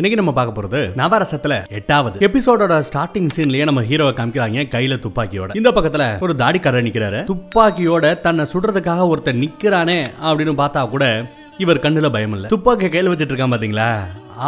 இன்னைக்கு நம்ம பார்க்க போறது நவரசத்துல எட்டாவது எபிசோடோட ஸ்டார்டிங் சீன்லயே நம்ம ஹீரோவை காமிக்கிறாங்க கையில துப்பாக்கியோட. இந்த பக்கத்துல ஒரு தாடிக்காரர் நிக்கிறாரு. துப்பாக்கியோட தன்னை சுடுறதுக்காக ஒருத்தர் நிக்கிறானே அப்படின்னு பார்த்தா கூட இவர் கண்ணுல பயம் இல்ல. துப்பாக்கி கையில வச்சிட்டு இருக்கான் பாத்தீங்களா?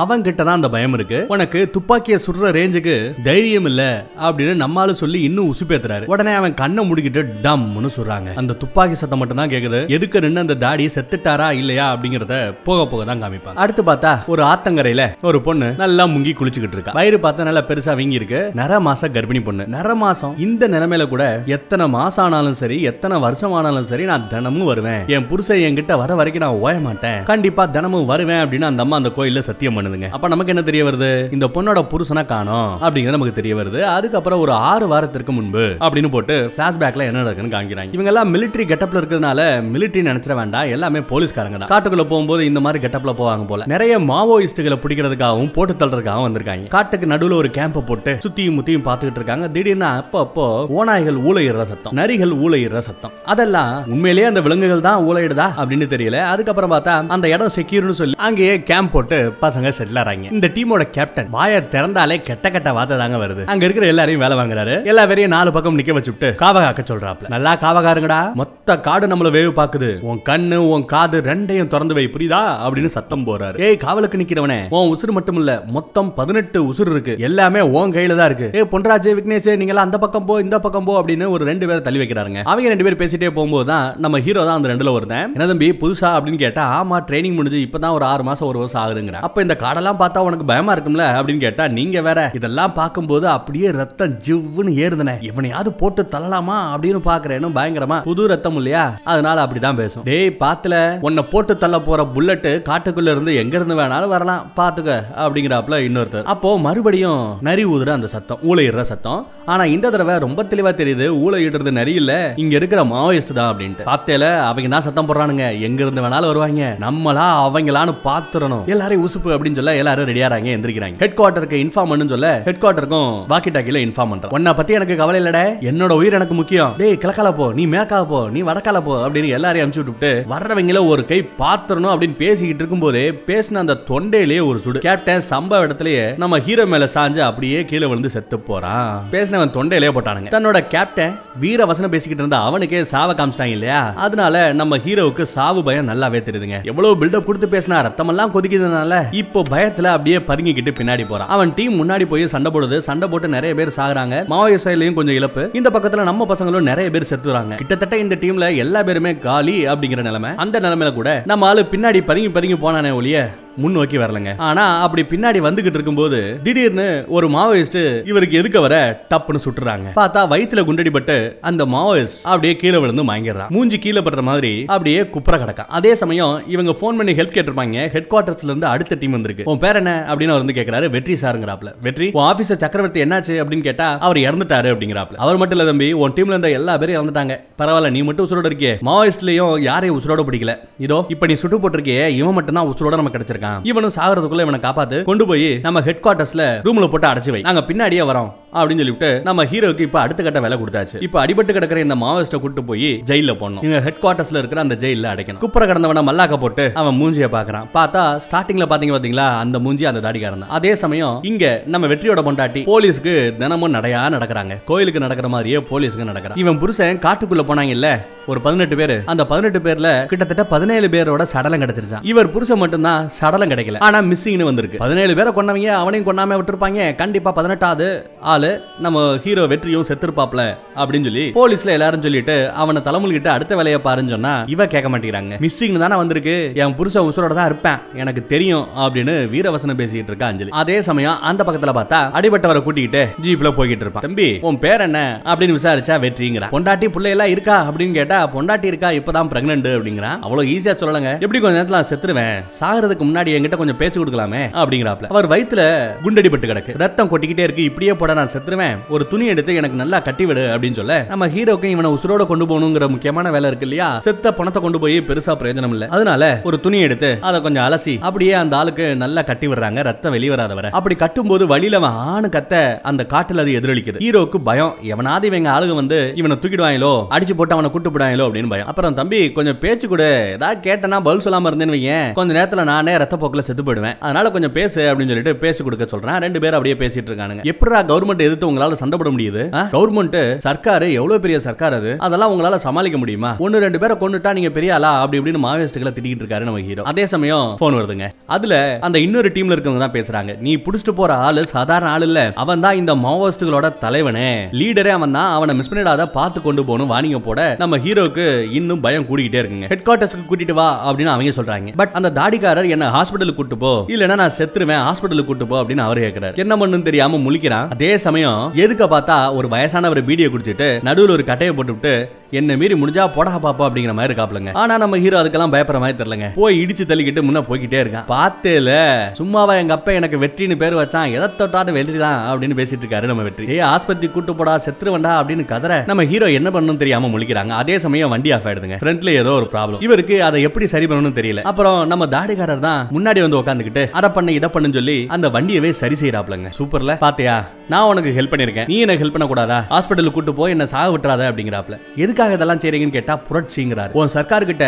அவன் கிட்ட தான் அந்த பயம் இருக்கு. உனக்கு துப்பாக்கியை சுடுற ரேஞ்சுக்கு தைரியம் இல்ல அப்படின்னு நம்மால சொல்லி இன்னும் உசுப்பேத்துறாரு. உடனே அவன் கண்ணை முடிக்கிட்டு டம்னு சொல்றாங்க. அந்த துப்பாக்கி சத்தம் மட்டும் தான் கேக்குது. எதுக்கு நின்று அந்த தாடி செத்துட்டாரா இல்லையா அப்படிங்கறத போக போக தான் காமிப்பாங்க அடுத்து பார்த்தா ஒரு ஆத்தங்கரையில ஒரு பொண்ணு நல்லா முங்கி குளிச்சுக்கிட்டு இருக்கா. வயிறு பார்த்தா நல்லா பெருசா வீங்கி இருக்கு. நர மாச கர்ப்பிணி பொண்ணு. நர மாசம் இந்த நிலைமையில கூட எத்தனை மாசம் ஆனாலும் சரி எத்தனை வருஷம் ஆனாலும் சரி நான் தினமும் வருவேன். என் புருஷன் என்கிட்ட வர வரைக்கும் நான் ஓய மாட்டேன் கண்டிப்பா தினமும் வருவேன் அப்படின்னு அந்த அம்மா அந்த கோயில்ல சத்தியம் பண்ணுதுங்க. அப்ப நமக்கு என்ன தெரிய வருது? இந்த பொண்ணோட புருஷனை காணோம் அப்படிங்கிறது நமக்கு தெரிய வருது. அதுக்கப்புறம் ஒரு ஆறு வாரத்திற்கு முன்பு அப்படின்னு போட்டு பிளாஷ்பேக்ல என்ன நடக்குன்னு காமிக்கிறாங்க. இவங்க எல்லாம் மிலிட்டரி கெட்டப்ல இருக்கிறதுனால மிலிட்டரி நினைச்சிட வேண்டாம். எல்லாமே போலீஸ்காரங்க தான். காட்டுக்குள்ள போகும்போது இந்த மாதிரி கெட்டப்ல போவாங்க போல. நிறைய மாவோயிஸ்டுகளை பிடிக்கிறதுக்காகவும் போட்டு தள்ளுறதுக்காகவும் வந்திருக்காங்க. காட்டுக்கு நடுவுல ஒரு கேம்ப போட்டு சுத்தியும் முத்தியும் பார்த்துக்கிட்டு இருக்காங்க. திடீர்னு அப்போ அப்போ ஓநாய்கள் ஊழையிற சத்தம் நரிகள் ஊழையிற சத்தம். அதெல்லாம் உண்மையிலேயே அந்த விலங்குகள் தான் ஊழையிடுதா அப்படின்னு தெரியல. அதுக்கப்புறம் பார்த்தா அந்த இடம் செக்யூர்னு சொல்லி அங்கேயே கேம்ப் போட்டு பசங்க செட்டில் ஆறாங்க இந்த டீமோட கேப்டன் வாய திறந்தாலே கெட்ட கெட்ட வார்த்தை தாங்க வருது. அங்க இருக்கிற எல்லாரையும் வேலை வாங்குறாரு. எல்லா பேரையும் நாலு பக்கம் நிக்க வச்சுட்டு காவ காக்க சொல்றாப்ல. நல்லா காவகாருங்கடா. மொத்த காடு நம்மள வேவு பாக்குது. உன் கண்ணு உன் காது ரெண்டையும் திறந்து வை புரியுதா? அப்படின்னு சத்தம் போறாரு ஏய் காவலுக்கு நிக்கிறவனே. உன் உசுறு மட்டும் இல்ல மொத்தம் பதினெட்டு உசுறு இருக்கு. எல்லாமே உன் கையில தான் இருக்கு. ஏ பொன்ராஜ் விக்னேஷ் நீங்க அந்த பக்கம் போ இந்த பக்கம் போ அப்படின்னு ஒரு ரெண்டு பேரை தள்ளி வைக்கிறாங்க அவங்க ரெண்டு பேர் பேசிட்டே போகும்போது தான் நம்ம ஹீரோ தான் அந்த ரெண்டுல ஒருத்தன். என்ன தம்பி புதுசா அப்படின்னு கேட்டா ஆமா ட்ரைனிங் முடிஞ்சு இப்பதான் ஒரு ஆறு மாசம் ஒரு வருஷம் ஆகுதுங்கிற அப்ப இந்த காடெல்லாம் பார்த்தா உனக்கு பயமா இருக்கும்ல அப்படின்னு கேட்டா நீங்க வேற இதெல்லாம் பார்க்கும்போது அப்படியே ரத்தம் ஜிவ்னு ஏறுதுனே. இவனையாவது போட்டு தள்ளலாமா அப்படின்னு பாக்குறேன்னு பயங்கரமா புது ரத்தம் இல்லையா? அதனால அப்படிதான் பேசும். டேய் பாத்துல உன்னை போட்டு தள்ள போற புல்லட் காட்டுக்குள்ள இருந்து எங்க இருந்து வேணாலும் வரலாம். பாத்துக்க அப்படிங்கிறாப்ல இன்னொருத்தர். அப்போ மறுபடியும் நரி ஊதுற அந்த சத்தம் ஊழையிடுற சத்தம். ஆனா இந்த தடவை ரொம்ப தெளிவா தெரியுது ஊழையிடுறது நரி இல்ல இங்க இருக்கிற மாவோயிஸ்ட் தான் அப்படின்ட்டு. பாத்தேல அவங்க தான் சத்தம் போடுறானுங்க? எங்க இருந்து வேணாலும் வருவாங்க. நம்மளா அவங்களான்னு பாத்துறணும். எல்லாரையும் உசுப்பு அப்படின்னு சொல்ல எல்லாரும் ரெடியாராங்க எந்திரிக்கிறாங்க. ஹெட் குவார்டருக்கு இன்ஃபார்ம் பண்ணு சொல்ல ஹெட் குவார்டருக்கும் வாக்கி டாக்கில இன்ஃபார்ம் பண்றேன் உன்னை பத்தி எனக்கு கவலை இல்லடா. என்னோட உயிர் எனக்கு முக்கியம். டேய் கிழக்கால போ நீ மேக்கால போ நீ வடக்கால போ அப்படின்னு எல்லாரையும் அனுப்பிச்சு விட்டுட்டு வர்றவங்கள ஒரு கை பாத்திரணும் அப்படின்னு பேசிக்கிட்டு இருக்கும்போதே பேசின அந்த தொண்டையிலேயே ஒரு சுடு. கேப்டன் சம்பவ இடத்துலயே நம்ம ஹீரோ மேல சாஞ்சு அப்படியே கீழே விழுந்து செத்து போறான். பேசினவன் தொண்டையிலேயே போட்டானுங்க. தன்னோட கேப்டன் வீர வசனம் பேசிக்கிட்டு இருந்தா அவனுக்கே சாவ காமிச்சிட்டாங்க இல்லையா? அதனால நம்ம ஹீரோவுக்கு சாவு பயம் நல்லாவே தெரியுதுங்க. எவ்வளவு பில்டப் கொடுத்து பேசினா ரத்தமெல்லாம் கொதிக்குதுனால இப்ப இப்போ பயத்துல அப்படியே பதுங்கிக்கிட்டு பின்னாடி போறான். அவன் டீம் முன்னாடி போய் சண்டை போடுது. சண்டை போட்டு நிறைய பேர் சாகுறாங்க. மாவோய சைட்லயும் கொஞ்சம் இழப்பு. இந்த பக்கத்துல நம்ம பசங்களும் நிறைய பேர் செத்துறாங்க. கிட்டத்தட்ட இந்த டீம்ல எல்லா பேருமே காலி அப்படிங்கிற நிலைமை. அந்த நிலைமையில கூட நம்ம ஆளு பின்னாடி பதுங்கி பதுங்கி போனானே ஒழிய முன் நோக்கி வரலங்க. ஆனா அப்படி பின்னாடி வந்துகிட்டு இருக்கும்போது திடீர்னு ஒரு மாவோயிஸ்ட் இவருக்கு எதுக்க வர டப்புன்னு சுட்டுறாங்க. பார்த்தா வயித்துல குண்டடிப்பட்டு அந்த மாவோயிஸ்ட் அப்படியே கீழே விழுந்து மயங்கிடுறான். மூஞ்சி கீழே படுற மாதிரி அப்படியே குப்புற கிடக்கா அதே சமயம் இவங்க ஃபோன் பண்ணி ஹெல்ப் கேட்டிருப்பாங்க. ஹெட் குவார்டர்ஸ்ல இருந்து அடுத்த டீம் வந்திருக்கு. உன் பேர் என்ன? அப்படின்னு அவர் வந்து கேக்குறாரு வெற்றி சாருங்கிறாப்ல வெற்றி உன் ஆபீசர் சக்கரவர்த்தி என்னாச்சு? அப்படின்னு கேட்டா அவர் இறந்துட்டாரு அப்படிங்கிறாப்ல அவர் மட்டும் இல்ல தம்பி உன் டீம்ல இருந்த எல்லா பேரும் இறந்துட்டாங்க. பரவாயில்ல நீ மட்டும் உசுரோட இருக்கியே. மாவோயிஸ்ட்லயும் யாரையும் உசுரோட பிடிக்கல. இதோ இப்ப நீ சுட்டு போட்டிருக்கியே இவன் மட்டும் தான் உசுரோட நம்ம இருக்கான். இவனும் சாகிறதுக்குள்ள இவனை காப்பாத்து கொண்டு போய் நம்ம ஹெட் குவார்டர்ஸ்ல ரூம்ல போட்டு அடைச்சு வை. நாங்க பின்னாடியே வரோம். அப்படின்னு சொல்லிவிட்டு நம்ம ஹீரோக்கு இப்ப அடுத்த கட்ட வேலை கொடுத்தாச்சு. இப்ப அடிபட்டு கிடக்கிற இந்த மாவோயிஸ்ட கூட்டு போய் ஜெயில போடணும். இவங்க ஹெட் குவார்டர்ஸ்ல இருக்கிற அந்த ஜெயில அடைக்கணும். குப்புற கடந்தவன மல்லாக்க போட்டு அவன் மூஞ்சிய பாக்குறான் பார்த்தா ஸ்டார்டிங்ல பாத்தீங்க பாத்தீங்களா அந்த மூஞ்சி அந்த தாடிக்காரன் தான். அதே சமயம் இங்க நம்ம வெற்றியோட பொண்டாட்டி போலீஸ்க்கு தினமும் நடையா நடக்கிறாங்க. கோயிலுக்கு நடக்கிற மாதிரியே போலீஸ்க்கு நடக்கிறான். இவன் புருஷன் காட்டுக்குள்ள போனாங்க இல்ல ஒரு பதினெட்டு பேர். அந்த பதினெட்டு பேர்ல கிட்டத்தட்ட பதினேழு பேரோட சடலம் கிடைச்சிருச்சான் இவர் புருஷன் மட்டும்தான் சடலம் கிடைக்கல. ஆனா மிஸ்ஸிங்னு வந்திருக்கு. பதினேழு பேரை கொண்டவங்க அவனையும் கொண்டாம விட்டுருப்பாங்க. கண்டிப்பா பதினெட்டாவது ஆள் நம்ம ஹீரோ வெற்றியும் செத்துருப்பாப்ல அப்படின்னு சொல்லி போலீஸ்ல எல்லாரும் சொல்லிட்டு அவனை தலைமுழுகிட்டு அடுத்த வேலையை பாருன்னு சொன்னா இவ கேட்க மாட்டேங்கிறாங்க. மிஸ்ஸிங் தானே வந்திருக்கு. என் புருஷன் உசுரோட தான் இருப்பேன். எனக்கு தெரியும் அப்படின்னு வீரவசனம் பேசிக்கிட்டு இருக்கா அஞ்சலி. அதே சமயம் அந்த பக்கத்துல பார்த்தா அடிபட்டவரை கூட்டிக்கிட்டு ஜீப்ல போய்கிட்டு இருப்பான். தம்பி உன் பேர் என்ன? அப்படின்னு விசாரிச்சா வெற்றிங்கிற. பொண்டாட்டி பிள்ளை எல்லாம் இருக்கா? அப்படின்னு கேட்டா பொண்டாட்டி இருக்கா? இப்பதான் பிரெக்னன்ட் அப்படிங்கிறான் அவ்வளவு ஈஸியா சொல்லலங்க. எப்படி கொஞ்ச நேரத்துல செத்துருவேன்? சாகிறதுக்கு முன்னாடி என்கிட்ட கொஞ்சம் பேச்சு கொடுக்கலாமே? அப்படிங்கிறாப்ல. அவர் வயித்துல குண்டடிபட்டு கிடக்கு. ரத்தம் கொட்டிக்கிட்டே இருக்கு. இப்படியே போட நான் நான் செத்துருவேன் ஒரு துணி எடுத்து எனக்கு நல்லா கட்டி விடு அப்படின்னு சொல்ல நம்ம ஹீரோக்கு இவனை உசுரோட கொண்டு போகணுங்கிற முக்கியமான வேலை இருக்கு இல்லையா? செத்த பணத்தை கொண்டு போய் பெருசா பிரயோஜனம் இல்ல. அதனால ஒரு துணி எடுத்து அதை கொஞ்சம் அலசி அப்படியே அந்த ஆளுக்கு நல்லா கட்டி விடுறாங்க ரத்தம் வெளிவராத வர. அப்படி கட்டும்போது வழியில அவன் ஆணு கத்த அந்த காட்டுல அது எதிரொலிக்குது. ஹீரோக்கு பயம் எவனாவது இவங்க ஆளுங்க வந்து இவனை தூக்கிடுவாங்களோ அடிச்சு போட்டு அவனை கூட்டு போடுவாங்களோ அப்படின்னு பயம். அப்புறம் தம்பி கொஞ்சம் பேச்சு கொடு. ஏதாவது கேட்டனா பதில் சொல்லாம இருந்தேன்னு வையேன். கொஞ்ச நேரத்துல நானே ரத்த போக்குல செத்து போயிடுவேன். அதனால கொஞ்சம் பேசு அப்படின்னு சொல்லிட்டு பேசி கொடுக்க சொல்றேன். ரெண்டு பேரும் அப்படியே பேசிட்டு இருக்கானுங்க. எப்படா கவர்மெண்ட் எதிர்த்து உங்களால சண்டை போட முடியுது? கவர்மெண்ட் சர்க்காரு எவ்வளவு பெரிய சர்க்கார் அது? அதெல்லாம் உங்களால சமாளிக்க முடியுமா? ஒன்னு ரெண்டு பேரை கொண்டுட்டா நீங்க பெரிய ஆளா? அப்படி இப்படின்னு மாவோயிஸ்டுகளை திட்டிட்டு இருக்காரு நம்ம ஹீரோ அதே சமயம் போன் வருதுங்க. அதுல அந்த இன்னொரு டீம்ல இருக்கவங்க தான் பேசுறாங்க. நீ புடிச்சிட்டு போற ஆளு சாதாரண ஆள் இல்ல. அவன் தான் இந்த மாவோயிஸ்டுகளோட தலைவனே. லீடரே அவன் தான். அவனை மிஸ் பண்ணிடாத பார்த்து கொண்டு போகணும் வாணிங்க போட. நம்ம ஹீரோக்கு இன்னும் பயம் கூடிக்கிட்டே இருக்குங்க. ஹெட் குவார்டர்ஸ்க்கு கூட்டிட்டு வா அப்படின்னு அவங்க சொல்றாங்க. பட் அந்த தாடிக்காரர் என்ன ஹாஸ்பிட்டலுக்கு கூட்டு போ. இல்லனா நான் செத்துருவேன் ஹாஸ்பிட்டலுக்கு கூட்டு போ அப்படின்னு அவர் கேக்குறாரு. என்ன பண்ணுன்னு தெரியாம முழிக்கிறான். அதே சமயம் சமயம் எதுக்க பார்த்தா ஒரு வயசானவர் பீடியை குடிச்சிட்டு நடுவில் ஒரு கட்டையை போட்டுவிட்டு என்ன மீறி முடிஞ்சா போடா பாப்பா அப்படிங்கிற மாதிரி இருக்காப்லங்க. ஆனா நம்ம ஹீரோ அதுக்கெல்லாம் பயப்படுற மாதிரி தெரியலங்க. போய் இடிச்சு தள்ளிக்கிட்டு முன்ன போய்கிட்டே இருக்கான். பார்த்தேல சும்மாவா எங்க அப்பா எனக்கு வெற்றின்னு பேர் வச்சான் எதை தொட்டாலும் வெற்றி தான் அப்படின்னு பேசிட்டு இருக்காரு நம்ம வெற்றி. ஏ ஆஸ்பத்திரி கூட்டு போடா செத்துருவண்டா அப்படின்னு கதற நம்ம ஹீரோ என்ன பண்ணணும் தெரியாம முழிக்கிறாங்க. அதே சமயம் வண்டி ஆஃப் ஆயிடுதுங்க. ஃப்ரண்ட்ல ஏதோ ஒரு ப்ராப்ளம் இவருக்கு அதை எப்படி சரி பண்ணணும்னு தெரியல. அப்புறம் நம்ம தாடிக்காரர் தான் முன்னாடி வந்து உட்காந்துக்கிட்டு அதை பண்ண இதை பண்ணுன்னு சொல்லி அந்த வண்டியவே சரி செய்யறாப்லங்க சூப்பர்ல. பாத்தியா? நான் உனக்கு ஹெல்ப் பண்ணிருக்கேன் நீ எனக்கு ஹெல்ப் பண்ண கூடாதா ஹாஸ்பிட்டலுக்கு கூட்டு போய் என்ன சாக விட்டுறாத அப்படிங்கிறாப்ல. எதுக்காக இதெல்லாம் செய்றீங்கன்னு கேட்டா புரட்சிங்கிறாரு. உன் சர்க்கார் கிட்ட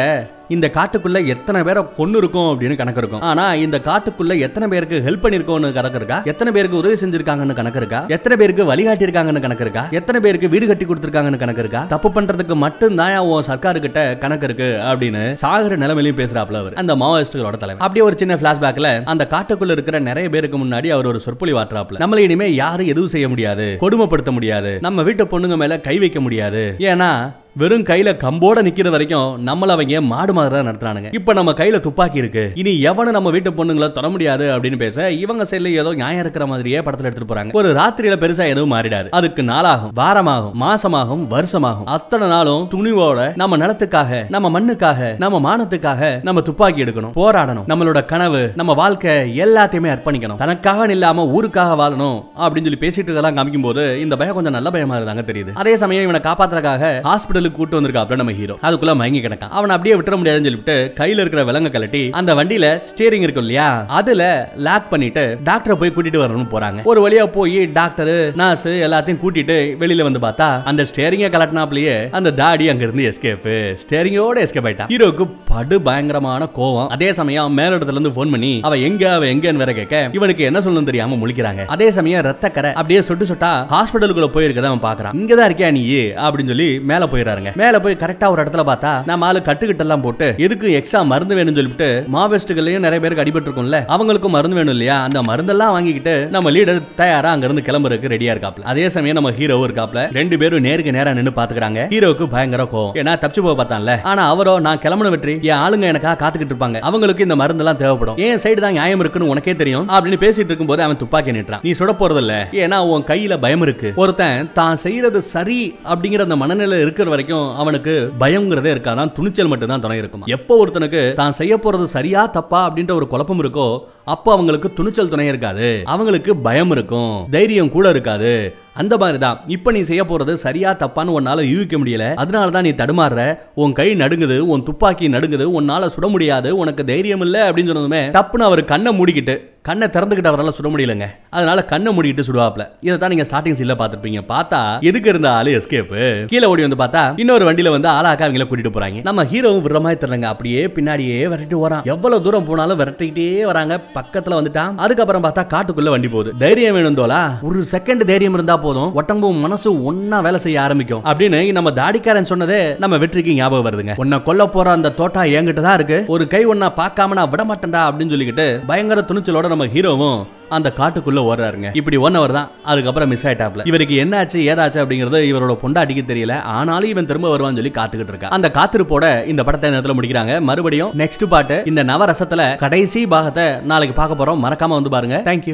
இந்த காட்டுக்குள்ள எத்தனை பேரை கொண்டு இருக்கும் அப்படின்னு கணக்கு இருக்கும். ஆனா இந்த காட்டுக்குள்ள எத்தனை பேருக்கு ஹெல்ப் பண்ணிருக்கோம்னு கணக்கு இருக்கா? எத்தனை பேருக்கு உதவி செஞ்சிருக்காங்கன்னு கணக்கு இருக்கா? எத்தனை பேருக்கு வழிகாட்டி இருக்காங்கன்னு கணக்கு இருக்கா? எத்தனை பேருக்கு வீடு கட்டி கொடுத்துருக்காங்கன்னு கணக்கு இருக்கா? தப்பு பண்றதுக்கு மட்டும் தான் உன் சர்க்காரு கிட்ட கணக்கு இருக்கு அப்படின்னு சாகர நிலைமையிலும் பேசுறாப்ல அவர். அந்த மாவோயிஸ்டுகளோட தலைவர். அப்படியே ஒரு சின்ன பிளாஷ்பேக்ல அந்த காட்டுக்குள்ள இருக்கிற நிறைய பேருக்கு முன்னாடி அவர் ஒரு சொற்பொழி வாட்டுறாப்ல நம்மள இனிமே யாரும் எதுவும் செய்ய முடியாது கொடுமைப்படுத்த முடியாது நம்ம வீட்டு பொண்ணுங்க மேல கை வைக்க முடியாது. ஏன்னா வெறும் கையில கம்போட நிக்கிற வரைக்கும் நம்மள அவங்க மாடு மாதிரி தான் நடத்துறானுங்க. இப்ப நம்ம கையில துப்பாக்கி இருக்கு. இனி எவனும் நம்ம வீட்டு பொண்ணுங்களை தொட முடியாது அப்படின்னு பேச இவங்க சைட்ல ஏதோ நியாயம் இருக்கிற மாதிரியே படத்துல எடுத்துட்டு போறாங்க. ஒரு ராத்திரியில பெருசா எதுவும் மாறிடாது. அதுக்கு நாளாகும் வாரமாகும் மாசமாகும் வருஷமாகும். அத்தனை நாளும் துணிவோட நம்ம நிலத்துக்காக நம்ம மண்ணுக்காக நம்ம மானத்துக்காக நம்ம துப்பாக்கி எடுக்கணும் போராடணும். நம்மளோட கனவு நம்ம வாழ்க்கை எல்லாத்தையுமே அர்ப்பணிக்கணும். தனக்காக இல்லாம ஊருக்காக வாழணும் அப்படின்னு சொல்லி பேசிட்டு இருக்கலாம் காமிக்கும் போது இந்த பயம் கொஞ்சம் நல்ல பயமா இருந்தாங்க தெரியுது. அதே சமயம் இவனை காப்பாத்துறதுக்காக ஹாஸ்பிட்டலுக்கு கூட்டு வந்திருக்காப்ல நம்ம ஹீரோ அதுக்குள்ள மயங்கி கிடக்கான். அவன் அப்படியே விட்டுற முடியாதுன்னு சொல்லிட்டு கையில இருக்கிற விலங்க கலட்டி அந்த வண்டியில ஸ்டீரிங் இருக்கும் இல்லையா அதுல லாக் பண்ணிட்டு டாக்டரை போய் கூட்டிட்டு வரணும்னு போறாங்க. ஒரு வழியா போய் டாக்டர் நர்ஸ் எல்லாத்தையும் கூட்டிட்டு வெளியில வந்து பார்த்தா அந்த ஸ்டேரிங்க கலட்டினாப்லயே அந்த தாடி அங்க இருந்து எஸ்கேப் ஸ்டேரிங்கோட எஸ்கேப் ஆயிட்டான். ஹீரோக்கு படு பயங்கரமான கோவம். அதே சமயம் மேலிடத்துல இருந்து போன் பண்ணி அவ எங்க அவ எங்கன்னு வேற கேட்க இவனுக்கு என்ன சொல்லணும் தெரியாம முழிக்கிறாங்க. அதே சமயம் ரத்த கரை அப்படியே சொட்டு சொட்டா ஹாஸ்பிட்டலுக்குள்ள போயிருக்கத அவன் பாக்குறான் இங்கதான் இருக்கியா நீ? அப்படின்னு சொல்லி மேல போயிடுறாருங்க மேல போய் கரெக்டா ஒரு இடத்துல பார்த்தா நம்ம ஆளு கட்டுக்கிட்ட எல்லாம் போட்டு எதுக்கு எக்ஸ்ட்ரா மருந்து வேணும்னு சொல்லிட்டு மாவெஸ்ட்டுகளையும் நிறைய பேருக்கு அடிபட்டு இருக்கும்ல அவங்களுக்கும் மருந்து வேணும் இல்லையா? அந்த மருந்தெல்லாம் வாங்கிக்கிட்டு நம்ம லீடர் தயாரா அங்க இருந்து கிளம்புறதுக்கு ரெடியா இருக்காப்ல. அதே சமயம் நம்ம ஹீரோ இருக்காப்ல. ரெண்டு பேரும் நேருக்கு நேரா நின்னு பாத்துக்கிறாங்க. ஹீரோக்கு பயங்கர கோவம். ஏன்னா தப்பிச்சு போக பார்த்தான்ல. ஆனா அவரோ நான் கிளம்புன வெற்றி என் ஆளுங்க எனக்காக காத்துக்கிட்டு இருப்பாங்க. அவங்களுக்கு இந்த மருந்தெல்லாம் தேவைப்படும். என் சைடு தான் நியாயம் இருக்குன்னு உனக்கே தெரியும். அப்படின்னு பேசிட்டு இருக்கும்போது அவன் துப்பாக்கி நிட்டுறான் நீ சுட போறது இல்ல ஏன்னா உன் கையில பயம் இருக்கு. ஒருத்தன் தான் செய்யறது சரி அப்படிங்கிற அந்த மனநிலை இருக்கிற வரைக்கும் அவனுக்கு பயம்ங்கிறதே இருக்காதான் துணிச்சல் மட்டும்தான் துணை இருக்கும்? எப்போ ஒருத்தனுக்கு தான் செய்ய போறது சரியா தப்பா அப்படின்ற ஒரு குழப்பம் இருக்கோ அப்போ அவங்களுக்கு துணிச்சல் துணை இருக்காது. அவங்களுக்கு பயம் இருக்கும் தைரியம் கூட இருக்காது. அந்த மாதிரி தான். இப்போ நீ செய்ய போகிறது சரியா தப்பான்னு உன்னால் யூகிக்க முடியல. அதனால தான் நீ தடுமாறுற. உன் கை நடுங்குது உன் துப்பாக்கி நடுங்குது உன்னால் சுட முடியாது உனக்கு தைரியம் இல்லை அப்படின்னு சொன்னதுமே டப்புன்னு அவர் கண்ணை மூடிக்கிட்டு கண்ணை திறந்துக்கிட்டு அவரால் சுட முடியலங்க. அதனால கண்ணை மூடிக்கிட்டு சுடுவாப்ல. இதை தான் நீங்க ஸ்டார்டிங் சீன்ல பார்த்துருப்பீங்க. பார்த்தா எதுக்கு இருந்த ஆளு எஸ்கேப் கீழே ஓடி வந்து பார்த்தா இன்னொரு வண்டியில வந்து ஆளாக்கா அவங்கள கூட்டிட்டு போறாங்க. நம்ம ஹீரோவும் விடுற மாதிரி தெரியலங்க அப்படியே பின்னாடியே விரட்டிட்டு வரான் எவ்வளவு தூரம் போனாலும் விரட்டிக்கிட்டே வராங்க. பக்கத்துல வந்துட்டான். அதுக்கப்புறம் பார்த்தா காட்டுக்குள்ள வண்டி போகுது. தைரியம் வேணும் தோலா. ஒரு செகண்ட் தைரியம் இருந்தா போதும் ஒட்டம்பும் மனசு ஒன்னா வேலை செய்ய ஆரம்பிக்கும். அப்படின்னு நம்ம தாடிக்காரன் சொன்னதே நம்ம வெற்றிக்கு ஞாபகம் வருதுங்க. உன்னை கொல்ல போற அந்த தோட்டா என்கிட்ட தான் இருக்கு. ஒரு கை ஒன்னா பார்க்காம நான் விட மாட்டேன்டா அப்படின்னு சொல்லிக்கிட்டு பயங்கர துணிச்சலோட நம்ம ஹீரோவும் அந்த காட்டுக்குள்ள ஓடுறாருங்க. இப்படி ஒன் அவர் தான். அதுக்கப்புறம் மிஸ் ஆயிட்டாப்ல. இவருக்கு என்னாச்சு ஏதாச்சு அப்படிங்கறது இவரோட பொண்டாட்டிக்கு தெரியல. ஆனாலும் இவன் திரும்ப வருவான்னு சொல்லி காத்துக்கிட்டு இருக்கா. அந்த காத்திருப்போட இந்த படத்தை நேரத்தில் முடிக்கிறாங்க. மறுபடியும் நெக்ஸ்ட் பாட்டு இந்த நவரசத்துல கடைசி பாகத்தை நாளைக்கு பார்க்க போறோம். மறக்காம வந்து பாருங்க. தேங்க்யூ